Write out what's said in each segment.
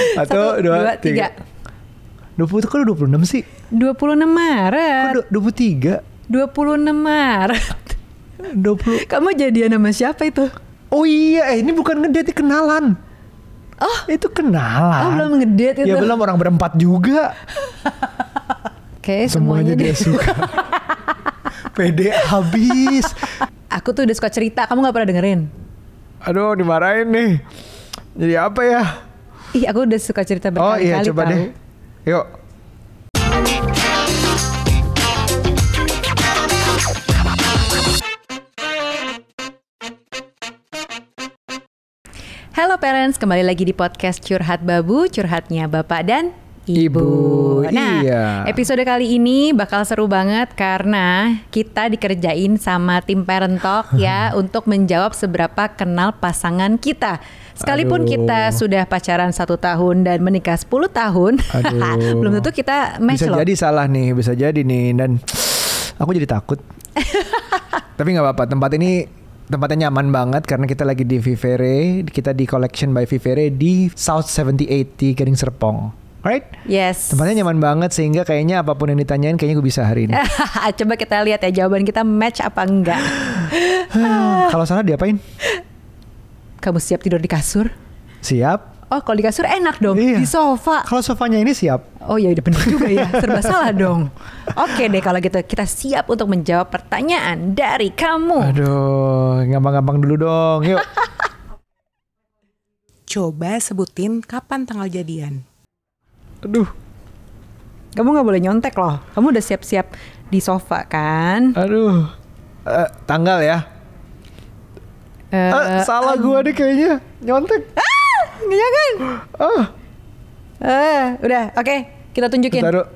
Satu, dua, tiga. 20 kok 26 sih? 26 Maret. Kok du- 23? 26 Maret. 20 Kamu jadian sama siapa itu? Oh iya, eh, ini bukan ngedate, kenalan. Oh, Itu kenalan. oh belum ngedate itu. Ya belum orang berempat juga. Oke, Semuanya semuanya, dia suka. Pede habis. Aku tuh udah suka cerita, kamu gak pernah dengerin? Aduh, dimarahin nih. Jadi apa ya? Ih, aku udah suka cerita Oh berkali-kali iya, coba tahu. deh. Yuk. Halo parents, kembali lagi di podcast Curhat Babu, curhatnya Bapak dan Ibu. Ibu, Nah, iya. episode kali ini bakal seru banget karena kita dikerjain sama tim Parent Talk ya untuk menjawab seberapa kenal pasangan kita. Sekalipun Aduh. kita sudah pacaran satu tahun dan menikah 10 tahun, belum tentu kita match bisa loh. jadi salah nih, bisa jadi nih dan aku jadi takut. Tapi nggak apa-apa, tempat ini tempatnya nyaman banget karena kita lagi di Vivere, kita di Collection by Vivere di South 78 di Gading Serpong. Alright? Yes. Tempatnya nyaman banget sehingga kayaknya apa pun yang ditanyain kayaknya gue bisa hari ini. Coba kita lihat ya jawaban kita match apa enggak. Kalau salah diapain? Kamu siap tidur di kasur? Siap. Oh, kalau di kasur enak dong, Iya. di sofa. Kalau sofanya ini siap. Oh ya udah bener juga ya, serba salah dong. Oke deh kalau gitu kita siap untuk menjawab pertanyaan dari kamu. Aduh, gampang-gampang dulu dong. Yuk. Coba sebutin kapan tanggal jadian. Aduh, Kamu nggak boleh nyontek loh. Kamu udah siap-siap di sofa kan? aduh. Eh, tanggal ya. Eh, Eh, salah gua deh kayaknya. Nyontek. Iya kan? Ah, Eh, udah, oke, kita tunjukin. taruh.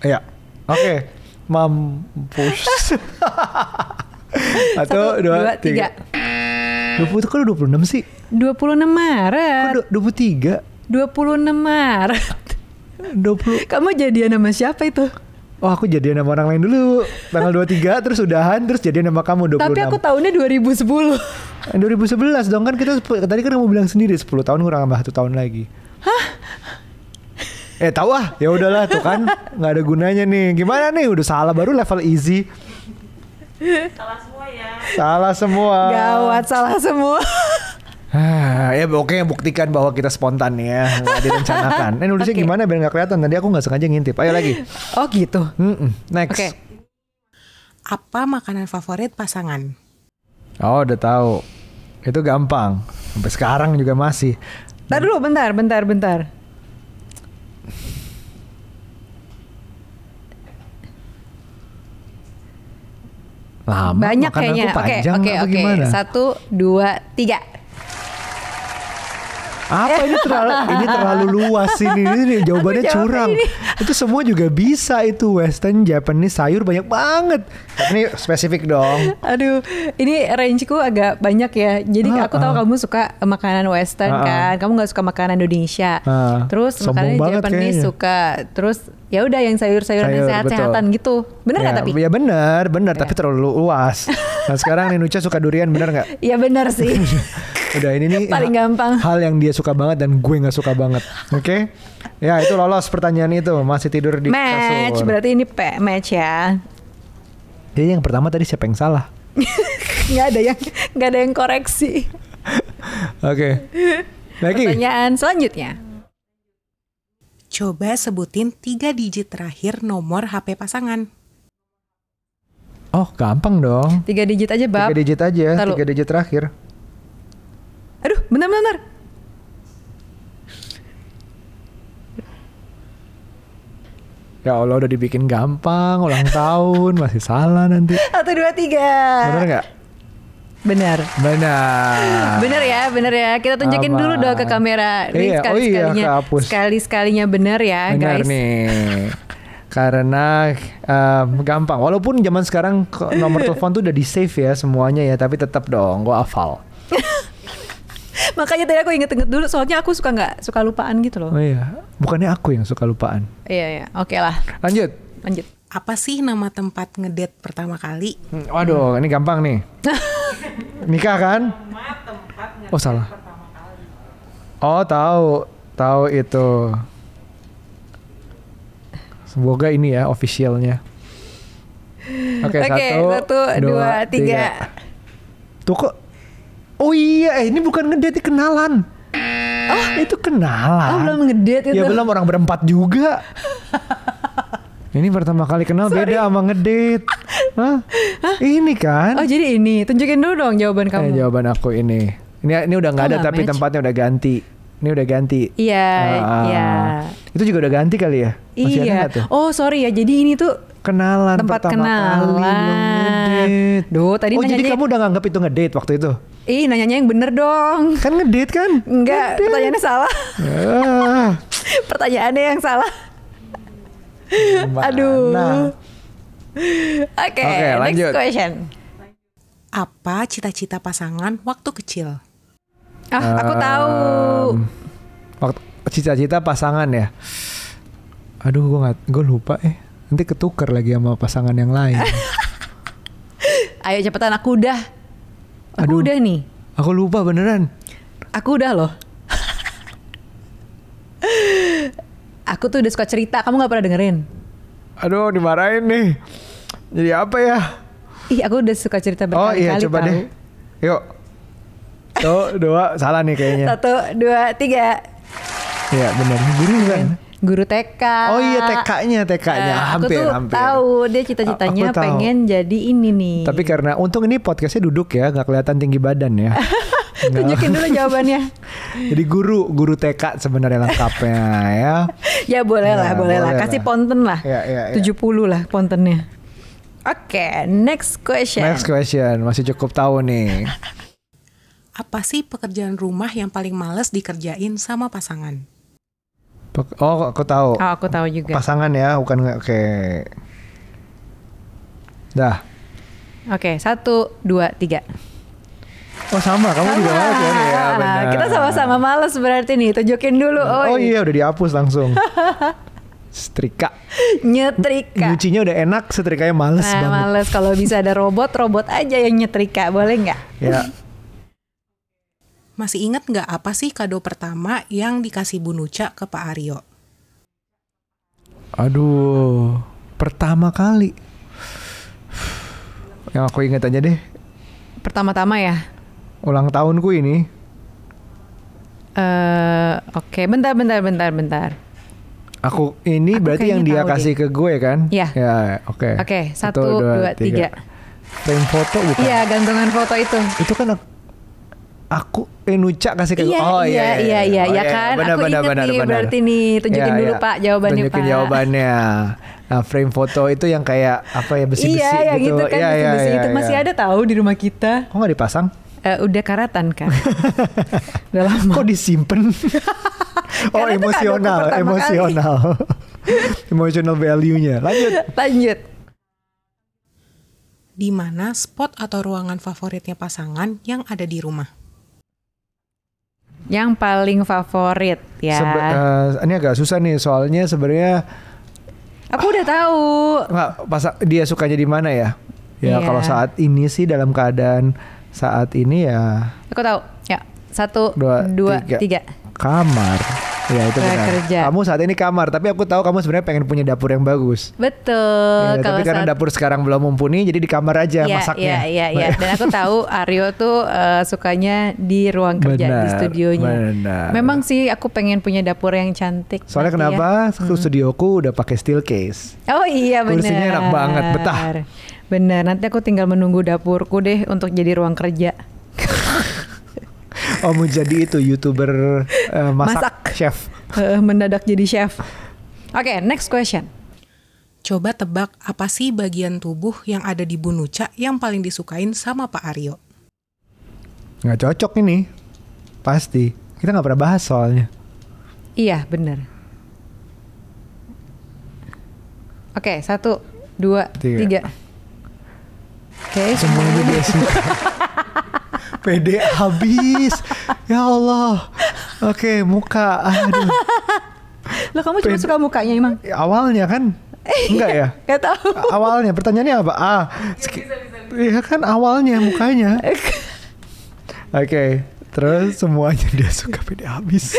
Ya. Oke. Mampus. Satu, dua, tiga. 20 kok lu 26 sih? 26 Maret. Kok du- 23? 26 Maret. 20 Kamu jadian sama siapa itu? Oh aku jadian sama orang lain dulu Tanggal 23 terus udahan Terus jadian sama kamu 26 Tapi aku tahunnya 2010. Eh, 2011 dong kan kita Tadi kan kamu bilang sendiri 10 tahun kurang tambah 1 tahun lagi Hah? Eh tahu ah ya udahlah tuh kan nggak ada gunanya nih gimana nih udah salah baru level easy salah semua ya Gawat salah semua. Ah, ya oke buktikan bahwa kita spontan ya nggak direncanakan eh nulisnya Oke. gimana biar nggak kelihatan tadi aku nggak sengaja ngintip ayo lagi Oh gitu. Mm-mm, next Oke. Apa makanan favorit pasangan? Oh udah tahu. Itu gampang. Sampai sekarang juga masih. Ntar dulu, bentar, bentar, bentar. Lama Banyak kayaknya. Oke, oke, oke. Satu, dua, tiga. Apa ini terlalu ini terlalu luas ini. Ini nih, jawabannya curang. ini. Itu semua juga bisa itu western, Japanese, sayur banyak banget. Tapi Ini spesifik dong. Aduh, ini rangeku agak banyak ya. Jadi Ah, aku tahu ah. kamu suka makanan western Ah, ah. kan. Kamu nggak suka makanan Indonesia. Ah, Terus makanan Japanese kayaknya. suka. Terus ya udah yang sayur-sayuran yang Sayur, sehat-sehatan gitu. Bener nggak ya, tapi? Ya benar, benar. Tapi terlalu luas. Nah sekarang nih Nucha suka durian bener nggak? Iya benar sih. Udah ini nih Paling gampang. hal yang dia suka banget dan gue nggak suka banget. Oke? Ya itu lolos pertanyaan itu masih tidur di match, kasur. berarti ini pe- match ya. Jadi yang pertama tadi siapa yang salah? Nggak ada yang nggak ada yang koreksi. Oke. Lagi. Pertanyaan selanjutnya. Coba sebutin tiga digit terakhir nomor HP pasangan. Oh gampang dong. Tiga digit aja bab. Tiga digit aja. Tiga digit terakhir. Aduh, benar-benar. Ya Allah udah dibikin gampang. Ulang tahun masih salah nanti. Satu dua tiga. Bener nggak? Benar. Benar. Bener ya, bener ya. Kita tunjukin Aman. dulu dong ke kamera. Nih Iya, oh sekali iya, sekalinya, sekali sekalinya bener ya, Benar guys. nih. Karena em, gampang. Walaupun zaman sekarang nomor telepon tuh udah di save ya semuanya ya, tapi tetap dong, gua hafal. Makanya tadi aku inget-inget dulu, soalnya aku suka nggak suka lupaan gitu loh. Oh iya, bukannya aku yang suka lupaan. Iya iya, oke lah, Lanjut. lanjut. Apa sih nama tempat ngedate pertama kali? Hmm, Waduh, ini gampang nih. Nikah kan? Oh salah. Oh tahu. tahu itu. Semoga ini ya officialnya. Oke, Oke, satu, satu, dua, tiga. Tuh kok Oh iya, eh, ini bukan ngedate, kenalan. Oh, itu kenalan. Oh belum ngedate itu. Ya belum orang berempat juga. ini pertama kali kenal beda sama ngedate. Hah? Ini kan? Oh jadi ini, tunjukin dulu dong jawaban Eh, kamu. jawaban aku ini. Ini ini udah nggak Oh, ada tapi match. tempatnya udah ganti. Ini udah ganti. Iya, Ah. iya. Itu juga udah ganti kali ya? Masih ada Iya. nggak tuh? Oh sorry ya, jadi ini tuh Kenalan tempat pertama kali belum kenalan. ngedate. Duh, tadi oh jadi nanyanya- kamu udah nganggap itu ngedate waktu itu? Ih nanyanya yang bener dong. Kan ngedate kan? Enggak, pertanyaannya salah. Ah, Pertanyaannya yang salah. gimana? Aduh. Oke, Oke, next lanjut. question. Apa cita-cita pasangan waktu kecil? Ah, aku tahu. Um, Waktu cita-cita pasangan ya. Aduh, gue nggak, gue lupa eh. Nanti ketuker lagi sama pasangan yang lain. Ayo cepetan aku udah. Aku Aduh. udah nih. Aku lupa beneran. Aku udah loh. aku tuh udah suka cerita, kamu gak pernah dengerin? Aduh, dimarahin nih. Jadi apa ya? Ih, aku udah suka cerita Oh berkali-kali iya, coba tahu. deh. Yuk. Tuh, dua, salah nih kayaknya. Satu, dua, tiga. Iya, benar. Guru kan? Guru TK. Oh iya, TK-nya, TK-nya. Eh, hampir, aku tuh hampir. tahu dia cita-citanya pengen jadi ini nih. Tapi karena untung ini podcastnya duduk ya, nggak kelihatan tinggi badan ya. Tunjukin dulu jawabannya. Jadi guru, guru TK sebenarnya lengkapnya ya. ya boleh lah, Ya, boleh lah. boleh Kasih lah. ponten lah. Ya, ya, ya. 70 lah pontennya. Oke, next question. Next question, masih cukup tahu nih. Apa sih pekerjaan rumah yang paling males dikerjain sama pasangan? Oh, aku tahu. Oh, aku tahu juga. Pasangan ya, bukan oke. Dah. Oke, satu, dua, tiga. Oh sama, kamu juga Sama. males ya nih ya benar. Kita sama-sama males berarti nih. Tunjukin dulu. Oh, Oh, iya udah dihapus langsung. Setrika. Nyetrika. Nyucinya udah enak, setrikanya males Nah, banget. males kalau bisa ada robot, robot aja yang nyetrika, boleh nggak? Ya. Masih ingat nggak apa sih kado pertama yang dikasih Bu Nuca ke Pak Aryo? Aduh, pertama kali. Yang aku ingat aja deh, Pertama-tama ya. ulang tahunku ini. eh Oke, bentar, bentar, bentar, bentar. Aku ini Aku berarti yang dia kasih ke gue kan? Iya. Ya, oke. Oke, satu, dua, tiga. Frame foto bukan? Iya, gantungan foto itu. Itu kan aku, aku eh Nuca kasih ke Iya, Oh iya, iya, iya, Oh, ya kan? Benar, Aku benar, inget benar, nih, benar. berarti nih. Tunjukin Iya, dulu, iya. Pak, jawabannya, Tunjukin Pak. jawabannya. Nah, frame foto itu yang kayak apa ya besi-besi iya, yang gitu. itu kan Iya, iya, besi-besi iya, itu masih iya. ada tahu di rumah kita. Kok nggak dipasang? Eh, udah karatan kan. udah lama. Kok disimpan? oh, emosional, emosional. emotional value-nya. Lanjut. Lanjut. Di mana spot atau ruangan favoritnya pasangan yang ada di rumah? Yang paling favorit ya. Sebe- eh, ini agak susah nih soalnya sebenarnya Aku udah tahu. nggak pas dia sukanya di mana ya? Ya Iya. kalau saat ini sih dalam keadaan saat ini ya Aku tahu. Ya, satu, Dua, dua, tiga. tiga. kamar. Ya itu benar. kerja. Kamu saat ini kamar, tapi aku tahu kamu sebenarnya pengen punya dapur yang bagus. Betul. Ya, tapi karena saat- dapur sekarang belum mumpuni, jadi di kamar aja Iya, masaknya. Iya, iya, iya. Dan aku tahu Aryo tuh eh, sukanya di ruang kerja di Benar, studionya. benar. Memang sih aku pengen punya dapur yang cantik. Soalnya ya. kenapa? Studioku udah pakai steel case. Oh iya benar. Kursinya enak banget, betah. Benar. Nanti aku tinggal menunggu dapurku deh untuk jadi ruang kerja. Oh mau jadi itu youtuber eh, masak, Masak. Chef. Eh, Mendadak jadi chef. Oke, next question. Coba tebak apa sih bagian tubuh yang ada di Bu Nuca yang paling disukain sama Pak Aryo? Nggak cocok ini, pasti. Kita nggak pernah bahas soalnya. Iya, benar. Oke, satu, dua, Tiga. tiga. Oke, Semuanya dia suka. Pede habis. Ya Allah. Oke, muka. Aduh. Loh kamu cuma Pen- suka mukanya emang? Awalnya kan? Enggak ya? Gak tahu. Awalnya pertanyaannya apa? Ah, Iya kan awalnya mukanya. Oke, terus semuanya dia suka pede habis.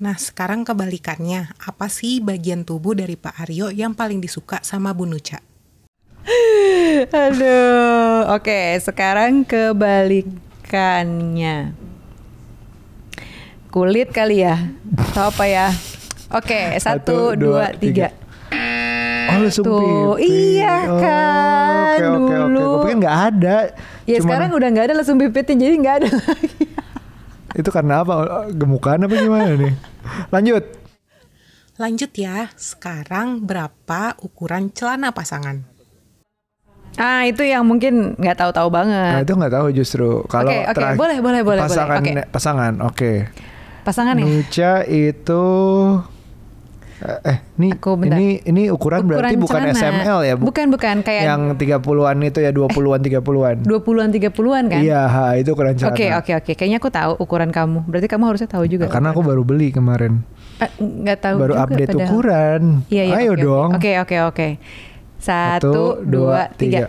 Nah, sekarang kebalikannya. Apa sih bagian tubuh dari Pak Aryo yang paling disuka sama Bu Nuca? Aduh, oke. sekarang kebalikannya. Kulit kali ya? Atau apa ya? Oke, satu, dua, tiga. Oh, lesung Tuh, pipi. iya Oh, kan, Oke, oke, oke. dulu. Gue pikir nggak ada. Ya Cuman- sekarang udah nggak ada lesung pipitnya, jadi nggak ada lagi. Itu karena apa? Gemukan apa gimana nih? Lanjut. Lanjut ya, sekarang berapa ukuran celana pasangan? Ah, itu yang mungkin nggak tahu-taw Nah banget. itu nggak tahu justru. Kalau Oke, oke, terakhir- boleh, boleh, boleh, boleh. Pasangan, Oke. pasangan, oke. Pasangan ya? Nuca itu eh, eh ini Aku bentar. ini ini ukuran, berarti bukan celana. SML ya, bu- Bukan, bukan kayak yang 30-an itu ya 20-an 30-an. 20-an 30-an kan? Iya, ha, itu ukuran celana. Oke, oke, oke. Kayaknya aku tahu ukuran kamu. Berarti kamu harusnya tahu juga. Karena aku baru beli kemarin. Eh, nggak tahu baru juga update padahal. ukuran. Iya, iya. Ayo oke. dong. Oke, oke, oke. Satu, dua, tiga.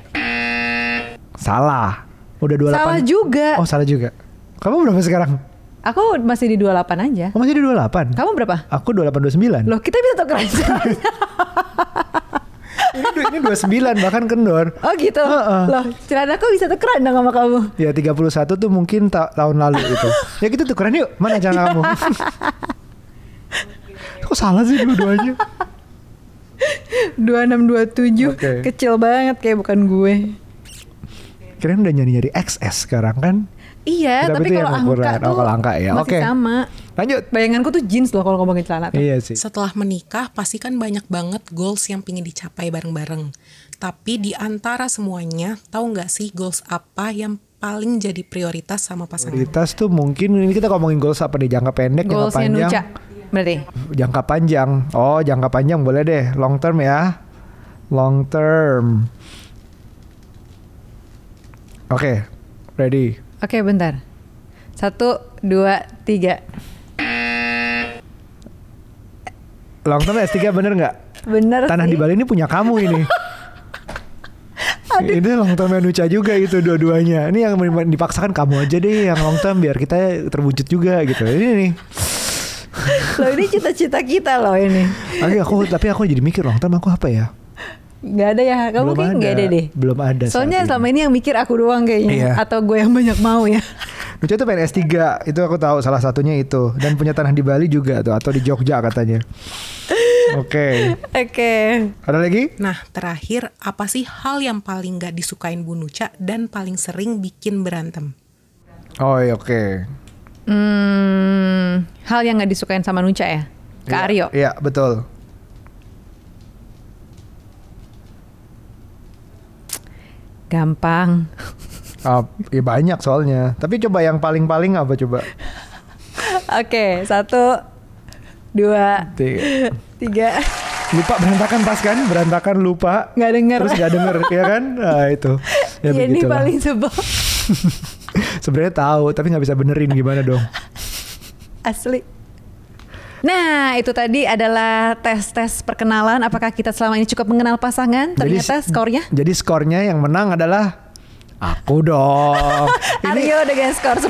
Salah. Udah 28. Salah juga. Oh, salah juga. Kamu berapa sekarang? Aku masih di 28 aja. Oh, masih di 28. Kamu berapa? Aku 28 29. Loh, kita bisa tukeran. ini, du- ini 29 bahkan kendor. oh gitu. Heeh. Loh, celana aku bisa tukeran dong sama kamu. Ya 31 tuh mungkin ta- tahun lalu itu. ya kita tukeran yuk. Mana cara kamu? Kok salah sih dua-duanya? 2627. Oke. Kecil banget kayak bukan gue. Kirain udah nyari-nyari XS sekarang kan? Iya, Tapi tapi, kalau yang angka ukuran. tuh Oh, kalau angka ya. masih Oke. sama. Lanjut. Bayanganku tuh jeans loh kalau ngomongin celana tuh. Iya sih. Setelah menikah, pasti kan banyak banget goals yang pingin dicapai bareng-bareng. Tapi di antara semuanya, tahu nggak sih goals apa yang paling jadi prioritas sama pasangan? Prioritas tuh mungkin ini kita ngomongin goals apa nih jangka pendek, jangka Goalsnya panjang. Nuca. Berarti. Jangka panjang. Oh, jangka panjang boleh deh. Long term ya. Long term. Oke, ready. Oke, bentar. Satu, dua, tiga. Long term S3 bener nggak? Bener Tanah sih. di Bali ini punya kamu ini. ini long term Nuca juga itu dua-duanya. Ini yang dipaksakan kamu aja deh yang long term biar kita terwujud juga gitu. Ini nih. Loh ini cita-cita kita loh ini. Oke, aku tapi aku jadi mikir long term aku apa ya? Gak ada ya, kamu Belum kayak ada. gak ada deh. Belum ada. Soalnya ini. selama ini yang mikir aku doang kayaknya. Iya. Atau gue yang banyak mau ya. Nuca tuh pengen S3 Itu aku tahu salah satunya itu Dan punya tanah di Bali juga tuh Atau di Jogja katanya Oke Oke. Ada lagi? Nah, terakhir, apa sih hal yang paling nggak disukain Bu Nuca dan paling sering bikin berantem? Oh iya, oke Hmm, hal yang gak disukain sama Nuca ya? Kak Iya, Aryo. Iya betul Gampang. Ah, ya banyak soalnya Tapi coba yang paling-paling apa coba Oke, satu, dua, Tiga. tiga. Lupa berantakan pas kan Berantakan lupa Nggak denger. Terus gak denger ya kan Nah itu Ya Ya, ini paling sebel. Sebenarnya tahu Tapi gak bisa benerin gimana dong Asli. Nah, itu tadi adalah tes-tes perkenalan. Apakah kita selama ini cukup mengenal pasangan? Ternyata Jadi- skornya Jadi skornya yang menang adalah Aku dong Ini Aryo dengan skor 10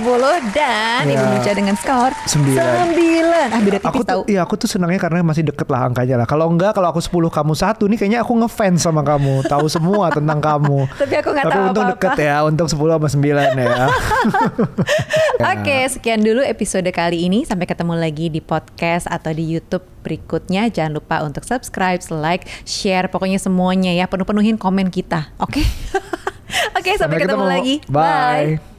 dan Ya. Ibu Nuca dengan skor Sembilan. 9. Ah, beda tipis aku tahu. tuh iya aku tuh senangnya karena masih deket lah angkanya lah. Kalau enggak kalau aku 10 kamu satu nih kayaknya aku ngefans sama kamu, tahu semua tentang kamu. Tapi aku nggak Tapi tahu untung apa-apa. deket ya, untung 10 sama 9 ya. Oke, sekian dulu episode kali ini. Sampai ketemu lagi di podcast atau di YouTube berikutnya. Jangan lupa untuk subscribe, like, share, pokoknya semuanya ya. Penuh-penuhin komen kita. Oke? Oke, sampai, ketemu, lagi. Bye.